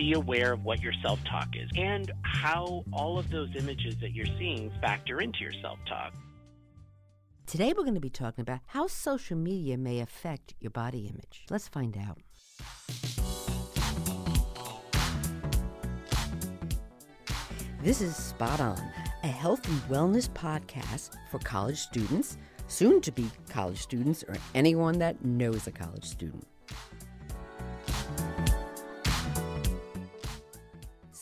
be aware of what your self talk is and how all of those images that you're seeing factor into your self talk. Today, we're going to be talking about how social media may affect your body image. Let's find out. This is Spot On, a health and wellness podcast for college students, soon to be college students, or anyone that knows a college student.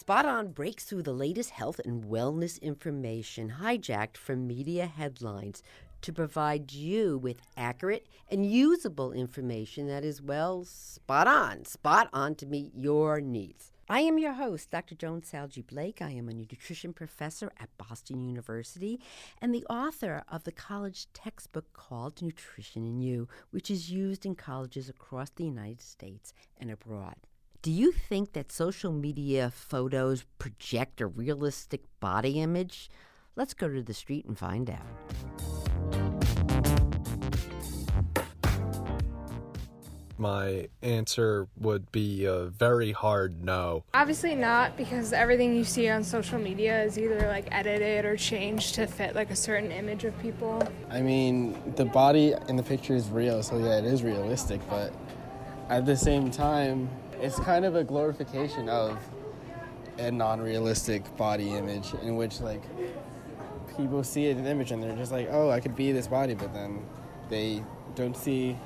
Spot On breaks through the latest health and wellness information hijacked from media headlines to provide you with accurate and usable information that is, well, spot on, spot on to meet your needs. I am your host, Dr. Joan Salge Blake. I am a nutrition professor at Boston University and the author of the college textbook called Nutrition & You, which is used in colleges across the United States and abroad. Do you think that social media photos project a realistic body image? Let's go to the street and find out. my answer would be a very hard no. Obviously not because everything you see on social media is either like edited or changed to fit like a certain image of people. I mean, the body in the picture is real, so yeah, it is realistic, but at the same time, it's kind of a glorification of a non-realistic body image in which like people see an image and they're just like, "Oh, I could be this body," but then they don't see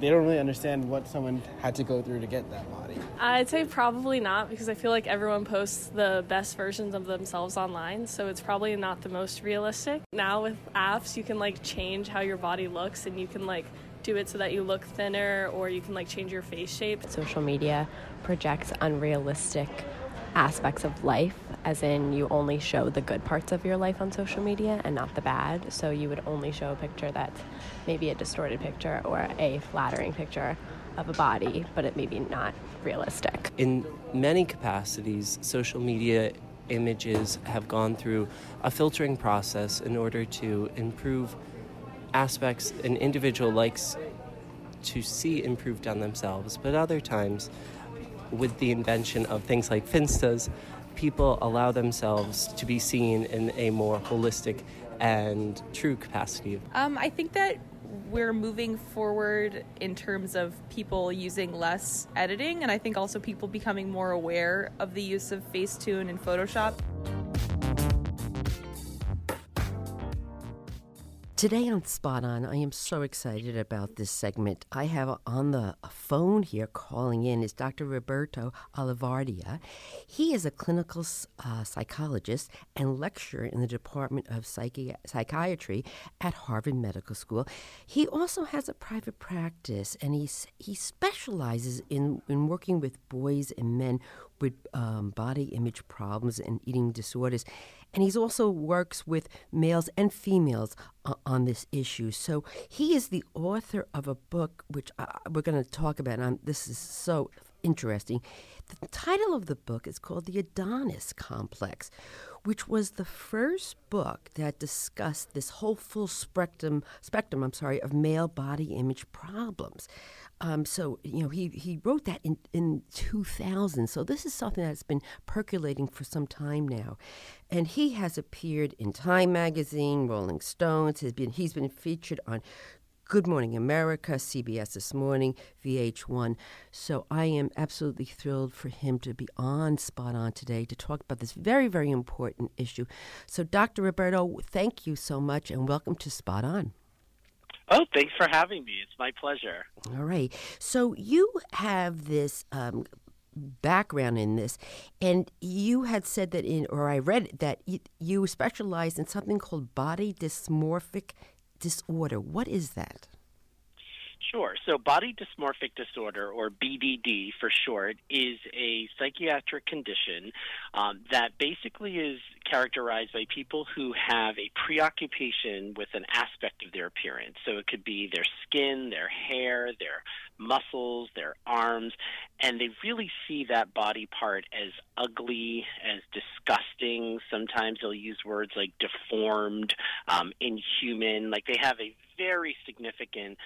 they don't really understand what someone had to go through to get that body. I'd say probably not because I feel like everyone posts the best versions of themselves online, so it's probably not the most realistic. Now with apps, you can like change how your body looks and you can like do it so that you look thinner or you can like change your face shape. Social media projects unrealistic aspects of life, as in you only show the good parts of your life on social media and not the bad. So you would only show a picture that's maybe a distorted picture or a flattering picture of a body, but it may be not realistic. In many capacities, social media images have gone through a filtering process in order to improve aspects an individual likes to see improved on themselves, but other times with the invention of things like Finstas, people allow themselves to be seen in a more holistic and true capacity. Um, I think that we're moving forward in terms of people using less editing, and I think also people becoming more aware of the use of Facetune and Photoshop. Today on Spot On, I am so excited about this segment. I have on the phone here calling in is Dr. Roberto Olivardia. He is a clinical uh, psychologist and lecturer in the Department of Psychi- Psychiatry at Harvard Medical School. He also has a private practice and he's, he specializes in, in working with boys and men with um, body image problems and eating disorders. And he also works with males and females uh, on this issue. So he is the author of a book which uh, we're going to talk about. And this is so interesting. The title of the book is called The Adonis Complex, which was the first book that discussed this whole full spectrum spectrum, I'm sorry, of male body image problems. Um, so you know he he wrote that in in 2000. So this is something that's been percolating for some time now, and he has appeared in Time magazine, Rolling Stones. Has been he's been featured on Good Morning America, CBS This Morning, VH1. So I am absolutely thrilled for him to be on Spot On today to talk about this very, very important issue. So, Dr. Roberto, thank you so much and welcome to Spot On. Oh, thanks for having me. It's my pleasure. All right. So you have this um, background in this, and you had said that in, or I read that you specialize in something called body dysmorphic disorder. What is that? Sure. So, body dysmorphic disorder, or BDD for short, is a psychiatric condition um, that basically is characterized by people who have a preoccupation with an aspect of their appearance. So, it could be their skin, their hair, their muscles, their arms, and they really see that body part as ugly, as disgusting. Sometimes they'll use words like deformed, um, inhuman, like they have a very significant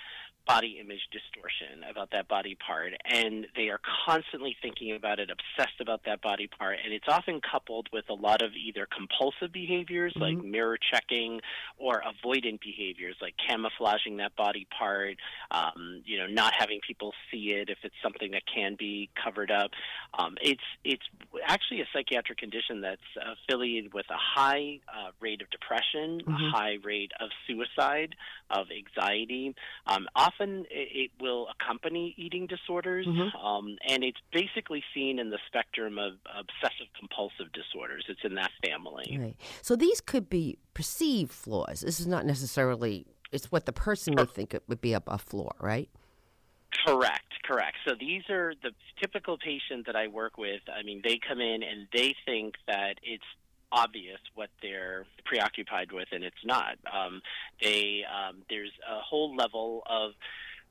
body image distortion about that body part and they are constantly thinking about it obsessed about that body part and it's often coupled with a lot of either compulsive behaviors mm-hmm. like mirror checking or avoidant behaviors like camouflaging that body part um, you know not having people see it if it's something that can be covered up um, it's it's actually a psychiatric condition that's affiliated with a high uh, rate of depression mm-hmm. a high rate of suicide of anxiety um, often often it will accompany eating disorders, mm-hmm. um, and it's basically seen in the spectrum of obsessive compulsive disorders. It's in that family. Right. So these could be perceived flaws. This is not necessarily. It's what the person would think it would be a, a flaw, right? Correct, correct. So these are the typical patient that I work with. I mean, they come in and they think that it's obvious what they're preoccupied with, and it's not. Um, they um, there's a whole level of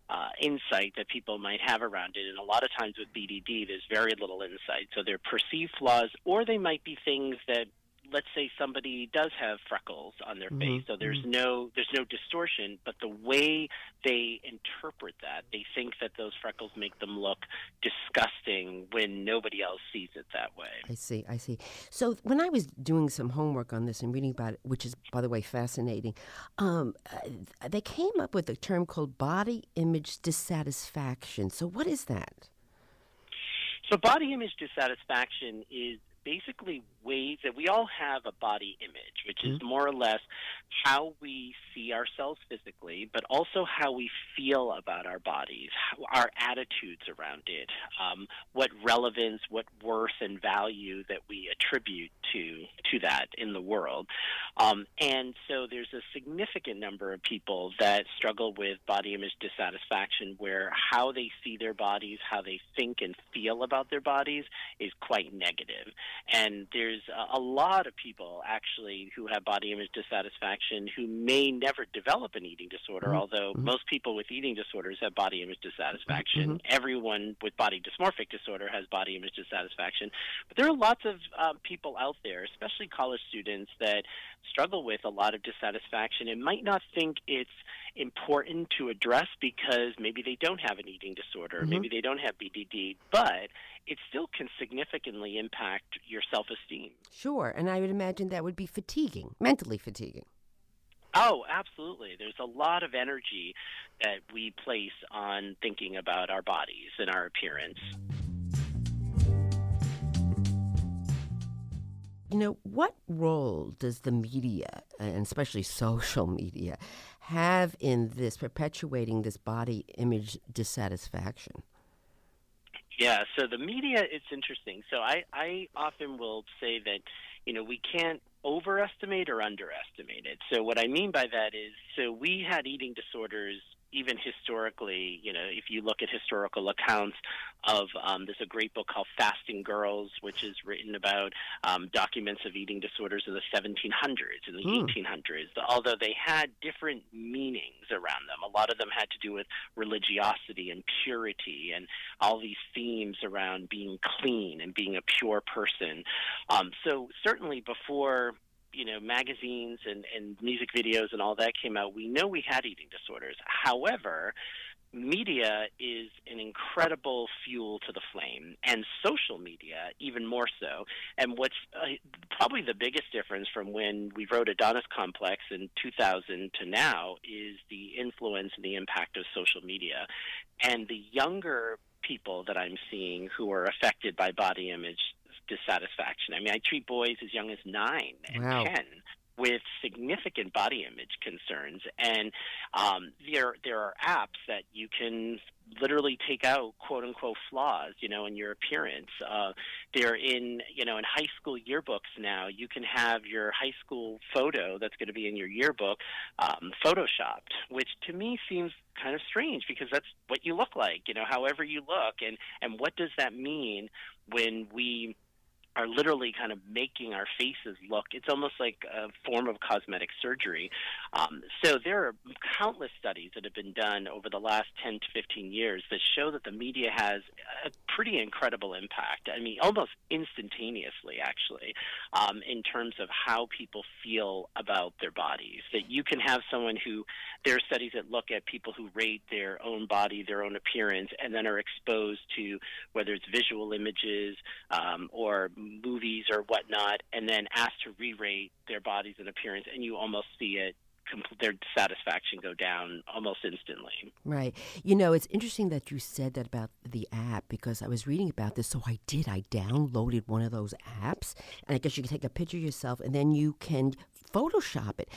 uh, insight that people might have around it, and a lot of times with BDD, there's very little insight. So they're perceived flaws, or they might be things that let's say somebody does have freckles on their mm-hmm. face, so there's mm-hmm. no there's no distortion, but the way they interpret that, they think that those freckles make them look disgusting when nobody else sees it that way. I see, I see. So when I was doing some homework on this and reading about it, which is by the way fascinating, um, uh, they came up with a term called body image dissatisfaction. So what is that? So body image dissatisfaction is basically ways that we all have a body image, which is mm-hmm. more or less how we see ourselves physically, but also how we feel about our bodies, our attitudes around it, um, what relevance, what worth and value that we attribute to to that in the world. Um, and so there's a significant number of people that struggle with body image dissatisfaction, where how they see their bodies, how they think and feel about their bodies, is quite negative. And there's a, a lot of people actually who have body image dissatisfaction who may never develop an eating disorder, mm-hmm. although mm-hmm. most people with eating disorders have body image dissatisfaction. Mm-hmm. Everyone with body dysmorphic disorder has body image dissatisfaction. But there are lots of um, people out there, especially college students, that struggle with a lot of dissatisfaction and might not think it's important to address because maybe they don't have an eating disorder, mm-hmm. maybe they don't have BDD, but it still can significantly impact your self esteem. Sure, and I would imagine that would be fatiguing, mentally fatiguing. Oh, absolutely. There's a lot of energy that we place on thinking about our bodies and our appearance. You know, what role does the media, and especially social media, have in this perpetuating this body image dissatisfaction? Yeah, so the media, it's interesting. So I, I often will say that, you know, we can't overestimate or underestimate it. So what I mean by that is, so we had eating disorders even historically, you know, if you look at historical accounts of, um, there's a great book called Fasting Girls, which is written about um, documents of eating disorders in the 1700s and the mm. 1800s. Although they had different meanings around them, a lot of them had to do with religiosity and purity and all these themes around being clean and being a pure person. Um, so certainly before you know magazines and, and music videos and all that came out, we know we had eating disorders. However, media is an incredible fuel to the flame, and social media even more so. And what's uh, probably the biggest difference from when we wrote Adonis Complex in 2000 to now is the influence and the impact of social media. And the younger people that I'm seeing who are affected by body image dissatisfaction. I mean, I treat boys as young as nine and wow. ten with significant body image concerns, and um, there there are apps that you can literally take out quote unquote flaws, you know, in your appearance. Uh, they're in, you know, in high school yearbooks now. You can have your high school photo that's going to be in your yearbook um, photoshopped, which to me seems kind of strange because that's what you look like, you know, however you look, and and what does that mean when we are literally kind of making our faces look. It's almost like a form of cosmetic surgery. Um, so there are countless studies that have been done over the last 10 to 15 years that show that the media has a pretty incredible impact. I mean, almost instantaneously, actually, um, in terms of how people feel about their bodies. That you can have someone who, there are studies that look at people who rate their own body, their own appearance, and then are exposed to whether it's visual images um, or movies or whatnot, and then asked to re rate their bodies and appearance, and you almost see it their satisfaction go down almost instantly. Right. You know, it's interesting that you said that about the app because I was reading about this. So I did. I downloaded one of those apps, and I guess you can take a picture of yourself, and then you can Photoshop it,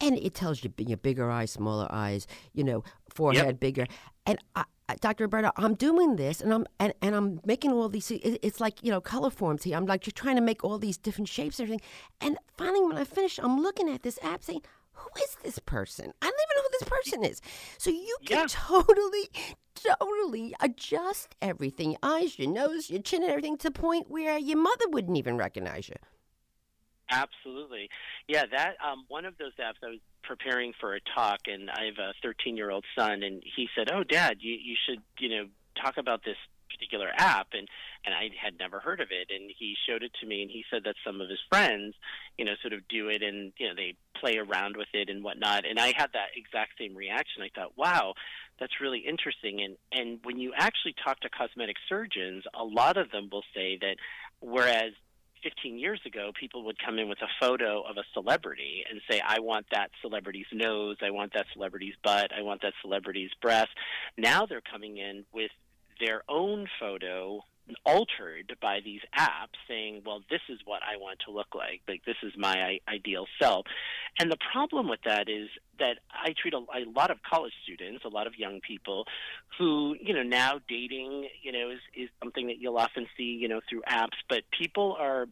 and it tells you your bigger eyes, smaller eyes, you know, forehead yep. bigger, and I, Dr. Roberta, I'm doing this and I'm and, and I'm making all these it's like, you know, Colorforms here. I'm like just trying to make all these different shapes and everything. And finally when I finish, I'm looking at this app saying, who is this person? I don't even know who this person is. So you can yeah. totally, totally adjust everything your eyes, your nose, your chin, and everything to the point where your mother wouldn't even recognize you. Absolutely. Yeah, that um, one of those apps I was preparing for a talk and I have a 13 year old son and he said, "Oh dad, you you should, you know, talk about this particular app and and I had never heard of it and he showed it to me and he said that some of his friends you know sort of do it and you know they play around with it and whatnot and I had that exact same reaction. I thought wow that's really interesting and and when you actually talk to cosmetic surgeons a lot of them will say that whereas 15 years ago, people would come in with a photo of a celebrity and say, I want that celebrity's nose, I want that celebrity's butt, I want that celebrity's breast. Now they're coming in with their own photo altered by these apps saying, well, this is what I want to look like. Like, this is my ideal self. And the problem with that is that I treat a, a lot of college students, a lot of young people who, you know, now dating, you know, is, is something that you'll often see, you know, through apps, but people are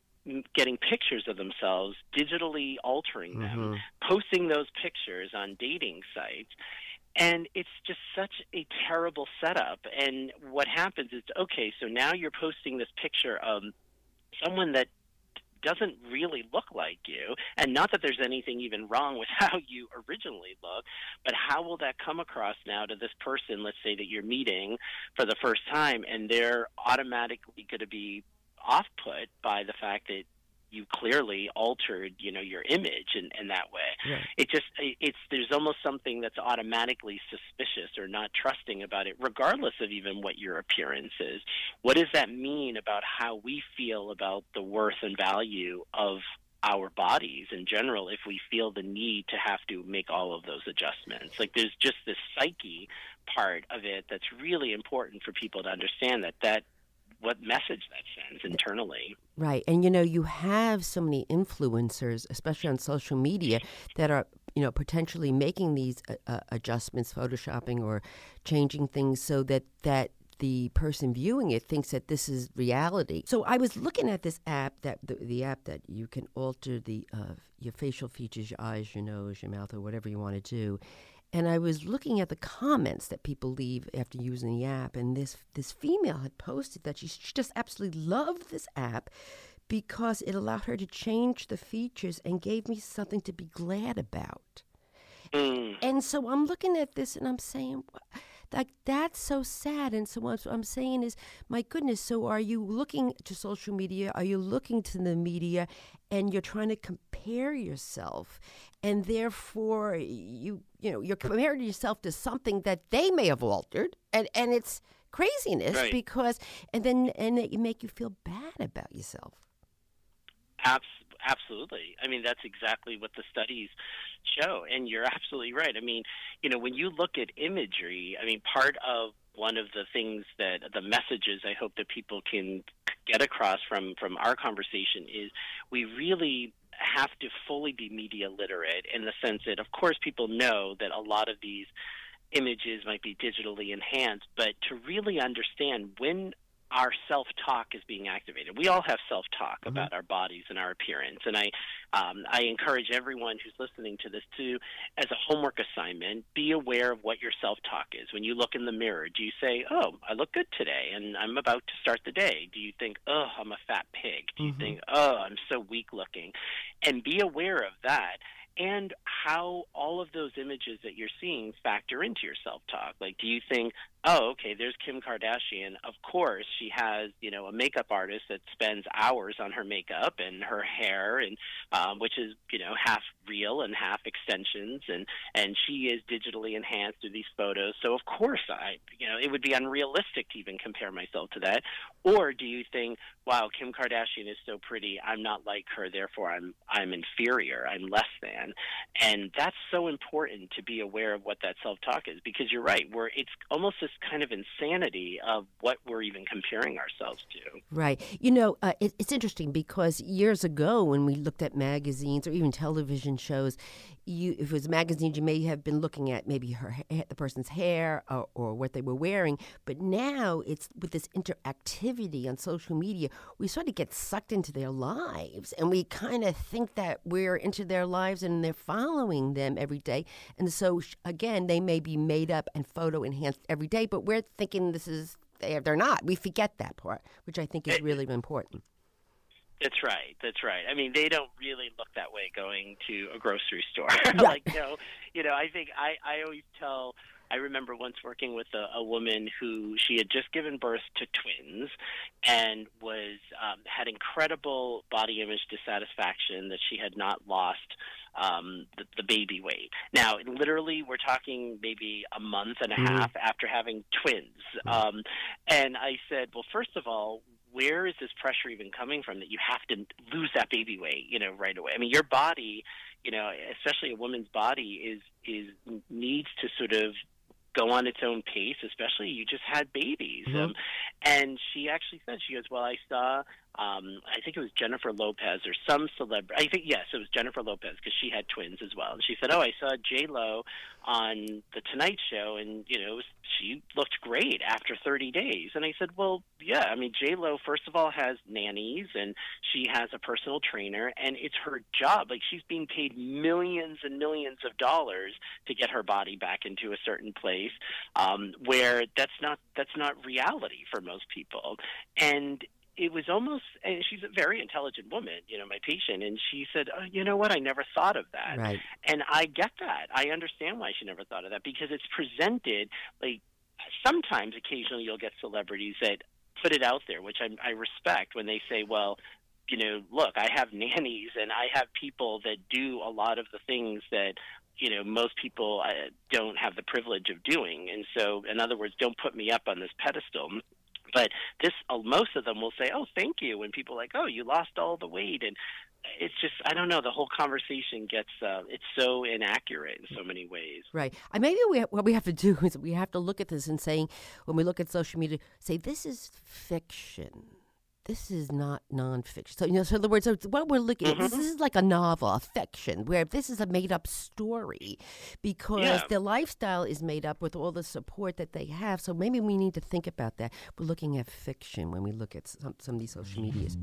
getting pictures of themselves, digitally altering them, mm-hmm. posting those pictures on dating sites and it's just such a terrible setup. And what happens is, okay, so now you're posting this picture of someone that doesn't really look like you and not that there's anything even wrong with how you originally look but how will that come across now to this person let's say that you're meeting for the first time and they're automatically going to be off put by the fact that you clearly altered you know your image in, in that way. Right. it just it's there's almost something that's automatically suspicious or not trusting about it regardless of even what your appearance is. What does that mean about how we feel about the worth and value of our bodies in general if we feel the need to have to make all of those adjustments? Like there's just this psyche part of it that's really important for people to understand that that what message that sends internally. Right. And you know, you have so many influencers, especially on social media, that are, you know, potentially making these uh, uh, adjustments, photoshopping or changing things so that that the person viewing it thinks that this is reality. So I was looking at this app that the, the app that you can alter the uh, your facial features, your eyes, your nose, your mouth, or whatever you want to do. And I was looking at the comments that people leave after using the app, and this this female had posted that she, she just absolutely loved this app because it allowed her to change the features and gave me something to be glad about. Mm. And so I'm looking at this and I'm saying, like that's so sad. And so what I'm saying is, my goodness. So are you looking to social media? Are you looking to the media, and you're trying to compare yourself, and therefore you you know you're comparing yourself to something that they may have altered, and and it's craziness right. because and then and it make you feel bad about yourself. Absolutely. I mean, that's exactly what the studies show. And you're absolutely right. I mean, you know, when you look at imagery, I mean, part of one of the things that the messages I hope that people can get across from from our conversation is we really have to fully be media literate in the sense that of course people know that a lot of these images might be digitally enhanced but to really understand when our self talk is being activated. We all have self talk mm-hmm. about our bodies and our appearance, and I um, I encourage everyone who's listening to this to, as a homework assignment, be aware of what your self talk is. When you look in the mirror, do you say, "Oh, I look good today," and I'm about to start the day? Do you think, "Oh, I'm a fat pig"? Do you mm-hmm. think, "Oh, I'm so weak looking"? And be aware of that and how all of those images that you're seeing factor into your self talk. Like, do you think oh, okay, there's Kim Kardashian. Of course, she has, you know, a makeup artist that spends hours on her makeup and her hair, and um, which is, you know, half real and half extensions, and and she is digitally enhanced through these photos. So of course, I, you know, it would be unrealistic to even compare myself to that. Or do you think, wow, Kim Kardashian is so pretty, I'm not like her, therefore I'm I'm inferior, I'm less than, and that's so important to be aware of what that self talk is because you're right, we're it's almost this kind of insanity of what we're even comparing ourselves to. Right. You know, uh, it, it's interesting because years ago, when we looked at magazines or even television shows, you if it was magazines, you may have been looking at maybe her the person's hair or, or what they were wearing. But now it's with this interactivity on social media, we sort of get sucked into their lives, and we kind of think that we're into their lives and they're following them every day. And so again, they may be made up and photo enhanced every day, but we're thinking this is they're not. We forget that part, which I think is eh, eh, really important. That's right. That's right. I mean, they don't really look that way going to a grocery store. like, you know, you know, I think I I always tell I remember once working with a, a woman who she had just given birth to twins and was um, had incredible body image dissatisfaction that she had not lost um, the, the baby weight. Now, literally, we're talking maybe a month and a mm-hmm. half after having twins. Um, and I said, well, first of all, where is this pressure even coming from that you have to lose that baby weight, you know, right away? I mean, your body, you know, especially a woman's body is is needs to sort of go on its own pace, especially you just had babies. Mm-hmm. Um, and she actually said, she goes, well, I saw um, I think it was Jennifer Lopez or some celebrity. I think yes, it was Jennifer Lopez because she had twins as well. And she said, "Oh, I saw J Lo on the Tonight Show, and you know she looked great after 30 days." And I said, "Well, yeah. I mean, J Lo first of all has nannies, and she has a personal trainer, and it's her job. Like she's being paid millions and millions of dollars to get her body back into a certain place, um, where that's not that's not reality for most people. And it was almost and she's a very intelligent woman you know my patient and she said oh, you know what? I never thought of that. Right. and i get that. I understand why she never thought of that because it's presented like sometimes occasionally you'll get celebrities that put it out there which I, I respect when they say well you know look i have nannies and i have people that do a lot of the things that you know most people uh, don't have the privilege of doing. And so in other words don't put me up on this pedestal but this, uh, most of them will say, "Oh, thank you," when people like, "Oh, you lost all the weight," and it's just I don't know. The whole conversation gets uh, it's so inaccurate in so many ways. Right. I maybe we what we have to do is we have to look at this and saying when we look at social media, say this is fiction this is not nonfiction. So, you know, so in other words, so what we're looking mm-hmm. at, this is like a novel, a fiction, where this is a made up story because yeah. their lifestyle is made up with all the support that they have. So maybe we need to think about that. We're looking at fiction when we look at some, some of these social medias.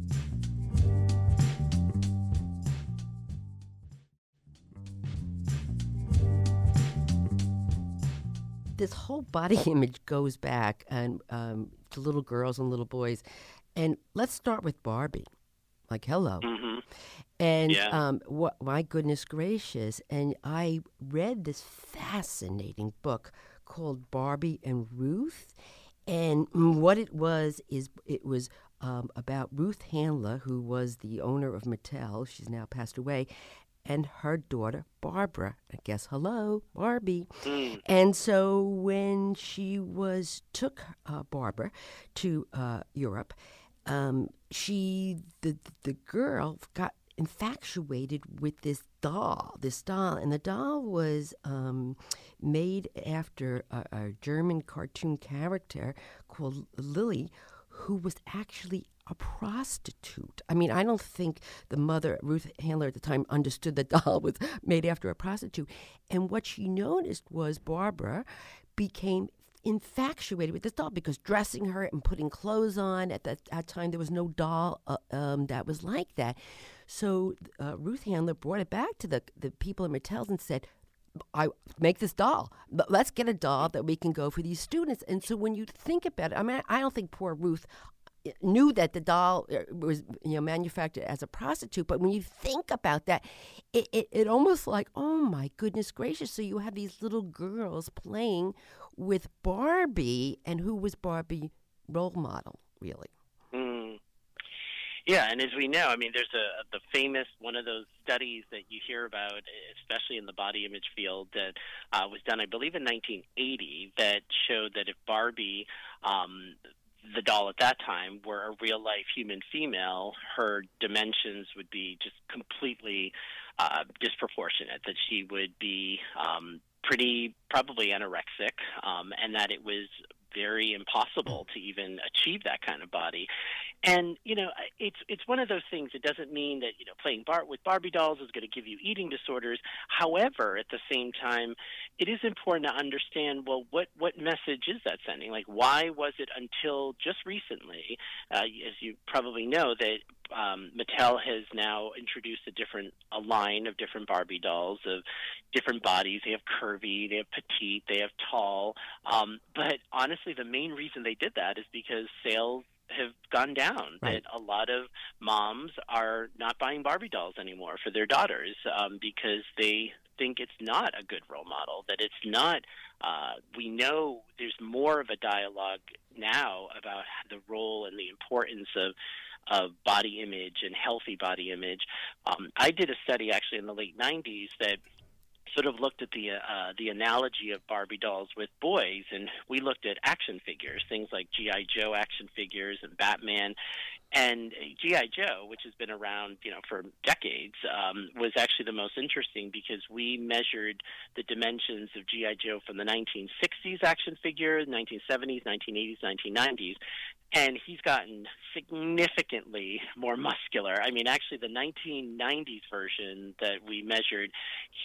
This whole body image goes back and um, to little girls and little boys and let's start with Barbie. Like, hello. Mm-hmm. And yeah. um, what, my goodness gracious. And I read this fascinating book called Barbie and Ruth. And what it was is it was um, about Ruth Handler, who was the owner of Mattel. She's now passed away and her daughter Barbara. I guess hello, Barbie. Mm. And so when she was took uh, Barbara to uh, Europe, um, she the the girl got infatuated with this doll, this doll, and the doll was um, made after a, a German cartoon character called Lilli, who was actually a prostitute. I mean, I don't think the mother, Ruth Handler at the time, understood the doll was made after a prostitute. And what she noticed was Barbara became infatuated with this doll because dressing her and putting clothes on at that, that time there was no doll uh, um, that was like that. So uh, Ruth Handler brought it back to the the people in Mattel's and said, I make this doll. Let's get a doll that we can go for these students. And so when you think about it, I mean, I don't think poor Ruth knew that the doll uh, was you know manufactured as a prostitute but when you think about that it, it, it almost like oh my goodness gracious so you have these little girls playing with Barbie and who was Barbie role model, really? Mm. Yeah, and as we know, I mean, there's a the famous one of those studies that you hear about, especially in the body image field, that uh, was done, I believe, in 1980, that showed that if Barbie, um, the doll at that time, were a real life human female, her dimensions would be just completely uh, disproportionate. That she would be um, pretty probably anorexic, um, and that it was very impossible to even achieve that kind of body. And you know, it's it's one of those things. It doesn't mean that you know playing bar with Barbie dolls is going to give you eating disorders. However, at the same time, it is important to understand well what what message is that sending? Like, why was it until just recently, uh, as you probably know, that um, Mattel has now introduced a different a line of different Barbie dolls of different bodies. They have curvy, they have petite, they have tall. Um, but honestly, the main reason they did that is because sales have gone down. Right. That a lot of moms are not buying Barbie dolls anymore for their daughters um, because they think it's not a good role model. That it's not. Uh, we know there's more of a dialogue now about the role and the importance of of body image and healthy body image. Um, I did a study actually in the late 90s that sort of looked at the uh, the analogy of Barbie dolls with boys, and we looked at action figures, things like GI Joe action figures and Batman, and GI Joe, which has been around you know for decades, um, was actually the most interesting because we measured the dimensions of GI Joe from the 1960s action figure, 1970s, 1980s, 1990s, and he's gotten significantly more muscular. I mean, actually, the 1990s version that we measured,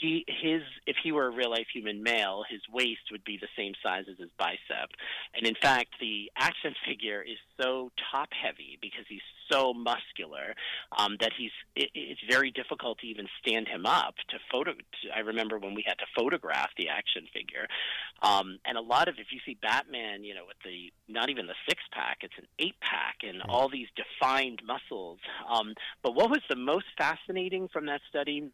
he his if he were a real life human male, his waist would be the same size as his bicep, and in fact, the action figure is so top heavy because he's so muscular um, that he's it, it's very difficult to even stand him up to photo. To, I remember when we had to photograph the action figure, um, and a lot of if you see Batman, you know, with the not even the six pack, it's an eight pack and all these defined muscles. Um, but what was the most fascinating from that study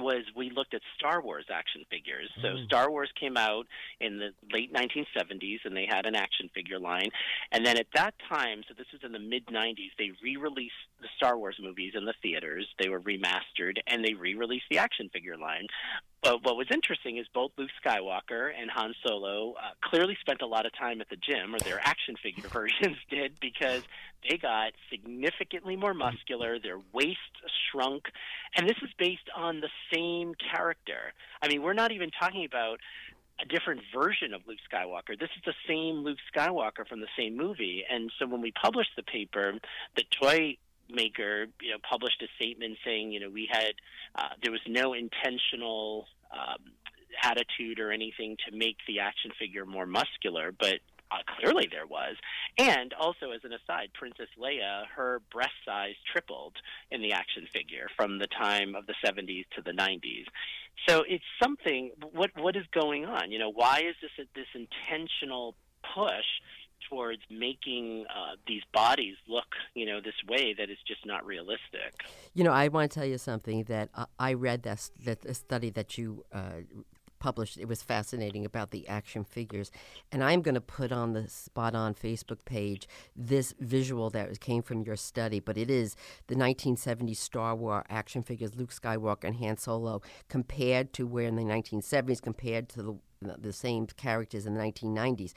was we looked at Star Wars action figures. So mm. Star Wars came out in the late 1970s, and they had an action figure line. And then at that time, so this is in the mid 90s, they re-released the Star Wars movies in the theaters. They were remastered, and they re-released the action figure line. But what was interesting is both Luke Skywalker and Han Solo uh, clearly spent a lot of time at the gym, or their action figure versions did, because they got significantly more muscular, their waist shrunk, and this is based on the same character. I mean, we're not even talking about a different version of Luke Skywalker. This is the same Luke Skywalker from the same movie. And so when we published the paper, the toy maker, you know, published a statement saying, you know, we had uh, there was no intentional um, attitude or anything to make the action figure more muscular, but uh, clearly there was. And also, as an aside, Princess Leia, her breast size tripled in the action figure from the time of the 70s to the 90s. So it's something. What what is going on? You know, why is this a, this intentional push towards making uh, these bodies look, you know, this way that is just not realistic. You know, I want to tell you something that uh, I read that that study that you uh, published. It was fascinating about the action figures, and I'm going to put on the Spot On Facebook page this visual that came from your study. But it is the 1970s Star Wars action figures, Luke Skywalker and Han Solo, compared to where in the 1970s, compared to the the same characters in the 1990s.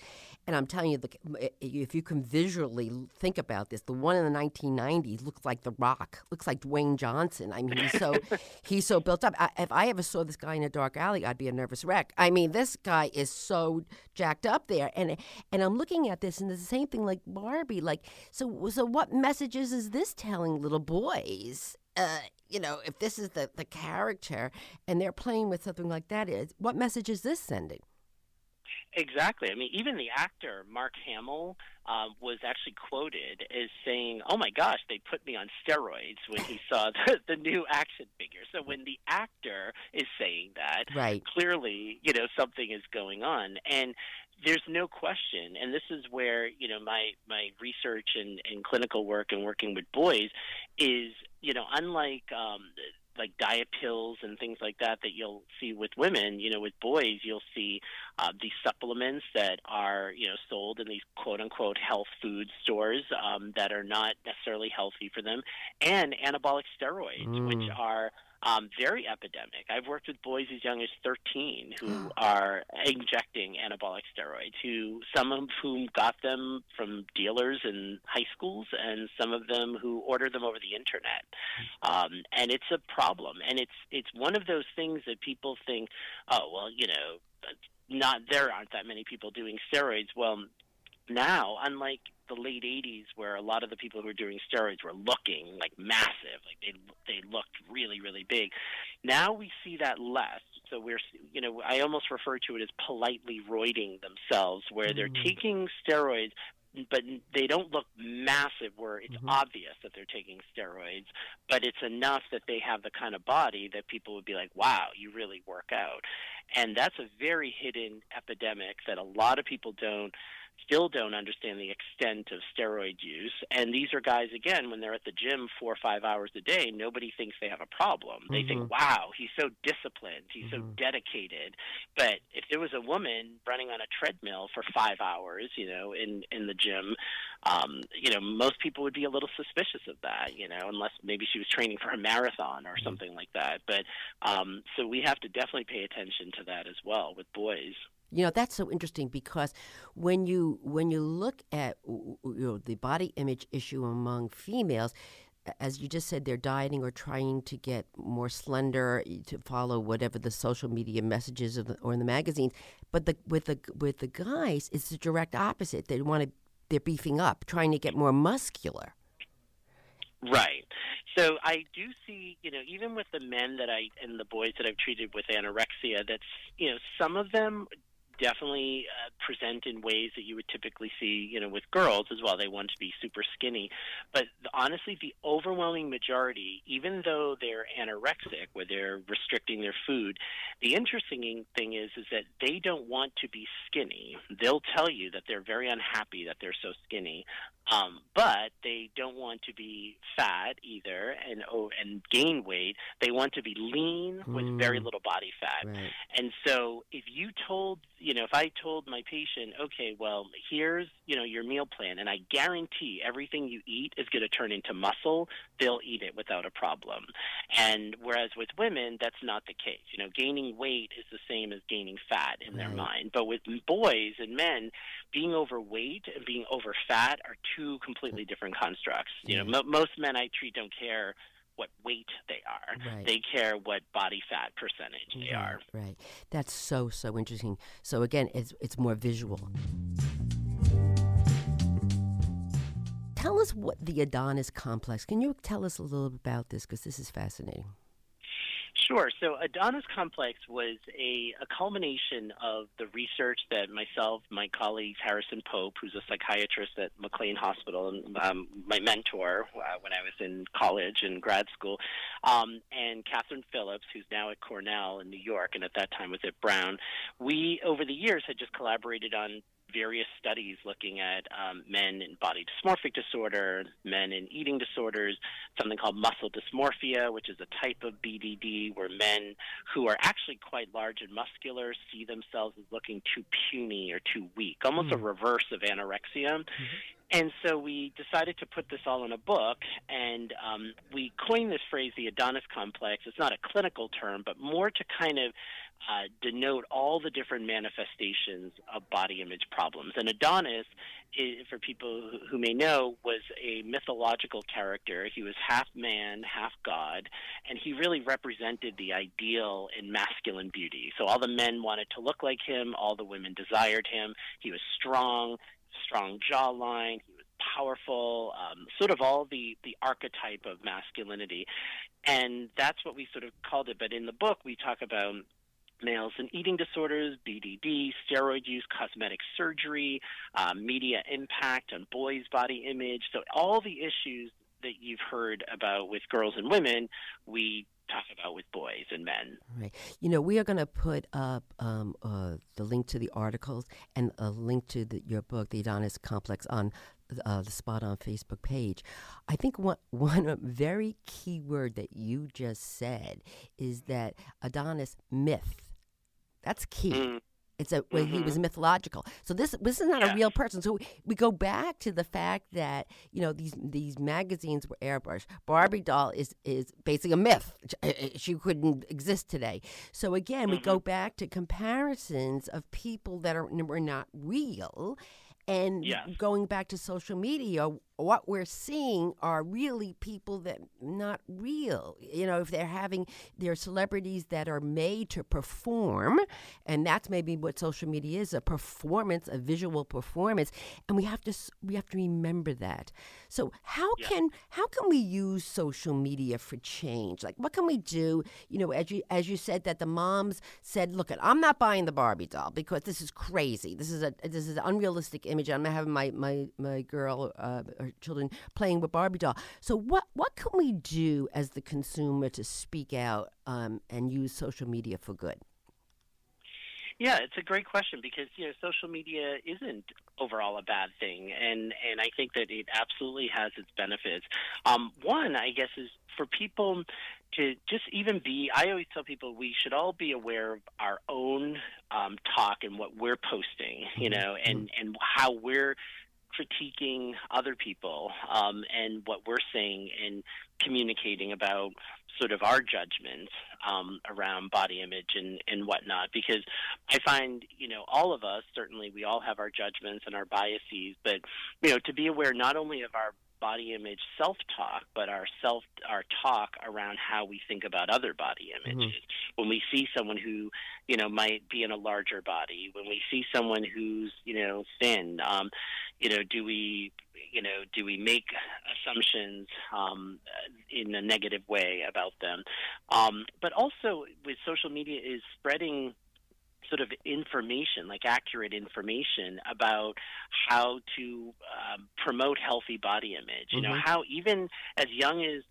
And I'm telling you, eh, eh, if you can visually think about this, the one in the 1990s looks like The Rock, looks like Dwayne Johnson. I mean, he's so he's so built up. I, if I ever saw this guy in a dark alley, I'd be a nervous wreck. I mean, this guy is so jacked up there, and eh, and I'm looking at this, and it's the same thing like Barbie. Like, so so what messages is this telling little boys? Uh, you know, if this is the, the character and they're playing with something like that, is what message is this sending? Exactly. I mean, even the actor Mark Hamill uh, was actually quoted as saying, "Oh my gosh, they put me on steroids" when he saw the, the new action figure. So when the actor is saying that, right. clearly, you know, something is going on, and there's no question. And this is where you know my my research and, and clinical work and working with boys is you know, unlike um, like diet pills and things like that that you'll see with women. You know, with boys, you'll see uh, these supplements that are you know sold in these quote unquote health food stores um, that are not necessarily healthy for them, and anabolic steroids, mm. which are um, very epidemic. I've worked with boys as young as 13 who are injecting anabolic steroids, who some of whom got them from dealers in high schools, and some of them who order them over the internet. Um, and it's a problem, and it's it's one of those things that people think, oh well, you know, not there aren't that many people doing steroids. Well, now, unlike the late 80s where a lot of the people who were doing steroids were looking like massive like they really really big now we see that less so we're you know I almost refer to it as politely roiding themselves where they're mm. taking steroids but they don't look massive where it's mm-hmm. obvious that they're taking steroids, but it's enough that they have the kind of body that people would be like, wow, you really work out. And that's a very hidden epidemic that a lot of people don't still don't understand the extent of steroid use. And these are guys, again, when they're at the gym four or five hours a day, nobody thinks they have a problem. They mm-hmm. think, wow, he's so disciplined, he's mm-hmm. so dedicated. But if there was a woman running on a treadmill for five hours, you know, in, in the gym, um, you know, most people would be a little suspicious of that, you know, unless maybe she was training for a marathon or mm-hmm. something like that. But um, so we have to definitely pay attention to that as well with boys. You know that's so interesting because when you when you look at you know the body image issue among females, as you just said, they're dieting or trying to get more slender to follow whatever the social media messages the, or in the magazines. But the with the with the guys, it's the direct opposite. They want to they're beefing up, trying to get more muscular. Right. So I do see, you know, even with the men that I and the boys that I've treated with anorexia, that's you know, some of them definitely uh, present in ways that you would typically see, you know, with girls as well. They want to be super skinny, but the, honestly, the overwhelming majority, even though they're anorexic, where they're restricting their food, the interesting thing is is that they don't want to be skinny. They'll tell you that they're very unhappy that they're so skinny, um, but they don't want to be fat either and oh, and gain weight. They want to be lean with mm. very little body fat. Right. And so, if you told you know, if I told my patient, okay, well, here's, you know, your meal plan, and I guarantee everything you eat is going to turn into muscle, they'll eat it without a problem. And whereas with women, that's not the case. You know, gaining weight is the same as gaining fat in their mind. But with boys and men, being overweight and being over fat are two completely different constructs. You know, mm-hmm. mo- most men I treat don't care what weight they are. Right. They care what body fat percentage they right, are. Right. That's so so interesting. So again, it's it's more visual. Tell us what the Adonis complex. Can you tell us a little bit about this because this is fascinating. Sure. So Adonis Complex was a, a, culmination of the research that myself, my colleagues, Harrison Pope, who's a psychiatrist at McLean Hospital, and um, my mentor uh, when I was in college and grad school, um, and Katharine Phillips, who's now at Cornell in New York, and at that time was at Brown. We, over the years, had just collaborated on various studies looking at um, men in body dysmorphic disorder, men in eating disorders, something called muscle dysmorphia, which is a type of BDD where men who are actually quite large and muscular see themselves as looking too puny or too weak, almost mm-hmm. a reverse of anorexia. Mm-hmm. And so we decided to put this all in a book, and um, we coined this phrase, the Adonis complex. It's not a clinical term, but more to kind of uh, denote all the different manifestations of body image problems. And Adonis, is, for people who may know, was a mythological character. He was half man, half god, and he really represented the ideal in masculine beauty. So all the men wanted to look like him, all the women desired him. He was strong, strong jawline. He was powerful, um, sort of all the the archetype of masculinity, and that's what we sort of called it. But in the book, we talk about males and eating disorders, BDD, steroid use, cosmetic surgery, uh, media impact on boys' body image. So all the issues that you've heard about with girls and women, we talk about with boys and men. Right. You know, we are going to put up um, uh, the link to the articles and a link to the, your book, The Adonis Complex, on uh, the Spot On Facebook page. I think one, one very key word that you just said is that Adonis myth. That's key. Mm. It's a well, Mm-hmm. he was mythological. So this this is not a real person. So we go back to the fact that you know these these magazines were airbrushed. Barbie doll is is basically a myth. She couldn't exist today. So again, we Mm-hmm. go back to comparisons of people that are were not real. And Yes. going back to social media, what we're seeing are really people that not real. You know, if they're having they're celebrities that are made to perform, and that's maybe what social media is—a performance, a visual performance. And we have to we have to remember that. So how Yeah. can how can we use social media for change? Like, what can we do? You know, as you as you said that the moms said, "Look, I'm not buying the Barbie doll because this is crazy. This is a this is an unrealistic image. I'm not having my my my girl uh, or children playing with Barbie doll." So what what can we do as the consumer to speak out um, and use social media for good? Yeah, it's a great question because you know social media isn't overall a bad thing, and and I think that it absolutely has its benefits. Um, one, I guess, is for people to just even be. I always tell people we should all be aware of our own um, talk and what we're posting, you know, and and how we're critiquing other people um, and what we're saying and communicating about sort of our judgments um, around body image and, and whatnot because I find, you know, all of us, certainly we all have our judgments and our biases, but, you know, to be aware not only of our body image self talk, but our self our talk around how we think about other body images. When we see someone who, you know, might be in a larger body, when we see someone who's, you know, thin, um, you know, do we you know, do we make assumptions um, in a negative way about them? Um, but also with social media is spreading sort of information, like accurate information about how to um, promote healthy body image. You know, Mhm. how even as young as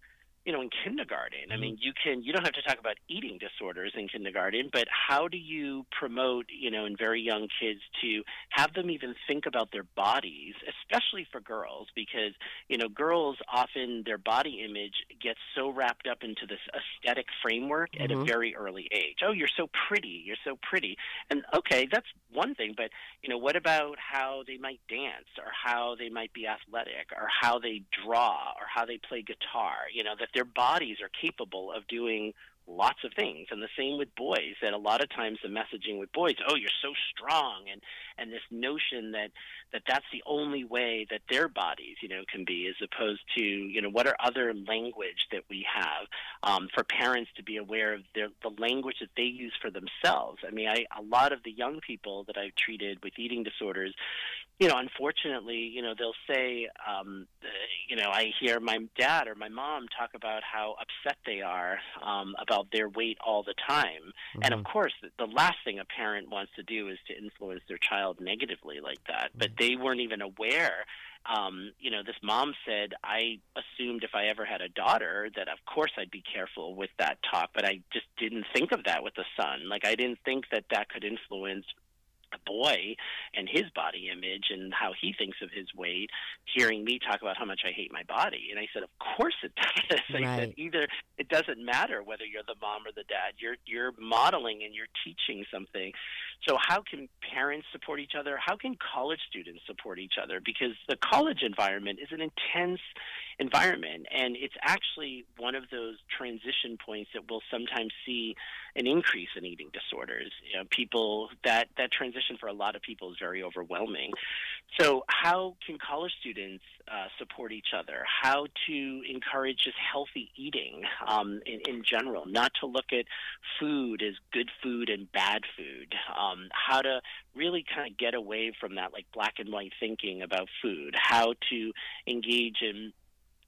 you know in kindergarten. I mean, you can you don't have to talk about eating disorders in kindergarten, but how do you promote you know in very young kids to have them even think about their bodies, especially for girls, because you know girls often their body image gets so wrapped up into this aesthetic framework at a Mhm. very early age. Oh, you're so pretty, you're so pretty, and okay, that's one thing, but you know what about how they might dance or how they might be athletic or how they draw or how they play guitar? You know that their bodies are capable of doing lots of things. And the same with boys that a lot of times the messaging with boys oh you're so strong and and this notion that that that's the only way that their bodies you know can be as opposed to you know what are other language that we have um, for parents to be aware of their the language that they use for themselves. I mean i a lot of the young people that i've treated with eating disorders you know, unfortunately, you know, they'll say, um, you know, I hear my dad or my mom talk about how upset they are um, about their weight all the time. And of course, the, the last thing a parent wants to do is to influence their child negatively like that. But they weren't even aware. Um, you know, this mom said, I assumed if I ever had a daughter that, of course, I'd be careful with that talk, but I just didn't think of that with the son. Like, I didn't think that that could influence a boy and his body image and how he thinks of his weight, hearing me talk about how much I hate my body. And I said, Of course it does. I said, either it doesn't matter whether you're the mom or the dad. You're you're modeling and you're teaching something. So how can parents support each other? How can college students support each other? Because the college environment is an intense environment and it's actually one of those transition points that we'll sometimes see an increase in eating disorders. You know, people that that transition for a lot of people is very overwhelming. So, how can college students uh, support each other? How to encourage just healthy eating um, in, in general, not to look at food as good food and bad food. Um, how to really kind of get away from that like black and white thinking about food. How to engage in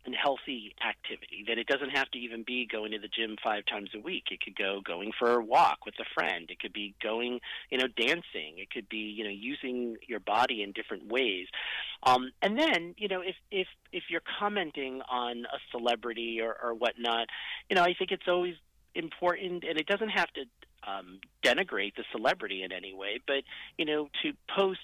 and healthy activity. That it doesn't have to even be going to the gym five times a week. It could go going for a walk with a friend. It could be going, you know, dancing. It could be, you know, using your body in different ways. Um, and then, you know, if if if you're commenting on a celebrity or, or whatnot, you know, I think it's always important, and it doesn't have to um, denigrate the celebrity in any way, but you know, to post,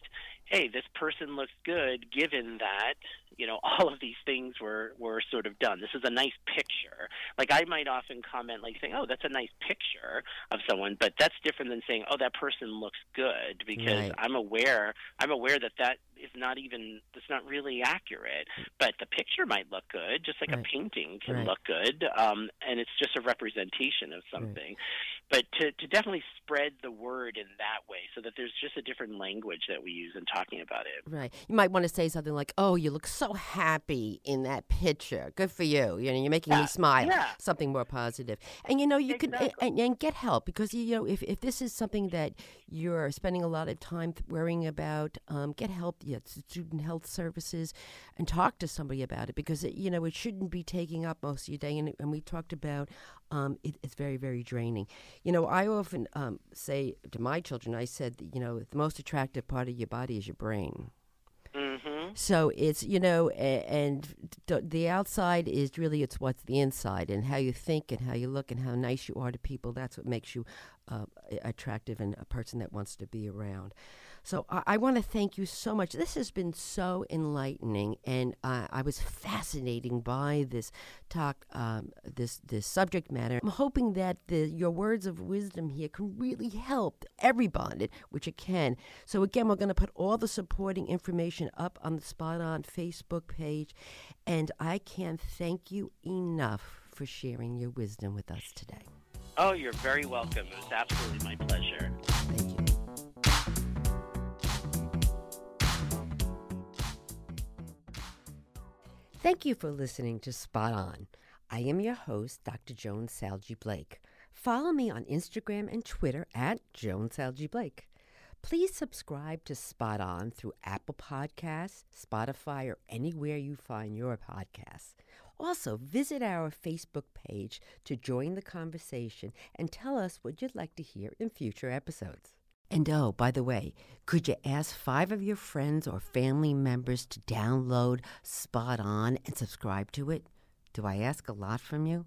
hey, this person looks good, given that you know all of these things were were sort of done. This is a nice picture. Like I might often comment, like saying, oh, that's a nice picture of someone, but that's different than saying, oh, that person looks good, because Right. I'm aware, I'm aware that that is not even that's not really accurate. But the picture might look good, just like Right. a painting can Right. look good, um, and it's just a representation of something but to, to definitely spread the word in that way so that there's just a different language that we use in talking about it. Right. You might want to say something like, "Oh, you look so happy in that picture. Good for you. You know, you're making Yeah, me smile." yeah. Something more positive. And you know, you can and, and get help because you know if, if this is something that you're spending a lot of time worrying about, um, get help. Yeah, student health services, and talk to somebody about it because it, you know it shouldn't be taking up most of your day. And, and we talked about um, it, it's very very draining. You know, I often um, say to my children, I said, you know, the most attractive part of your body is your brain. Mm-hmm. So it's you know, and the outside is really it's what's the inside and how you think and how you look and how nice you are to people. That's what makes you uh, attractive and a person that wants to be around. So I, I want to thank you so much. This has been so enlightening, and uh, I was fascinating by this talk, um, this this subject matter. I'm hoping that the, your words of wisdom here can really help everybody, which it can. So again, we're going to put all the supporting information up on the Spot On Facebook page, and I can't thank you enough for sharing your wisdom with us today. Oh, you're very welcome. It was absolutely my pleasure. Thank you. For listening to Spot On. I am your host, Dr. Joan Salge Blake. Follow me on Instagram and Twitter at Joan Salge Blake. Please subscribe to Spot On through Apple Podcasts, Spotify, or anywhere you find your podcasts. Also, visit our Facebook page to join the conversation and tell us what you'd like to hear in future episodes. And oh, by the way, could you ask five of your friends or family members to download Spot On and subscribe to it? Do I ask a lot from you?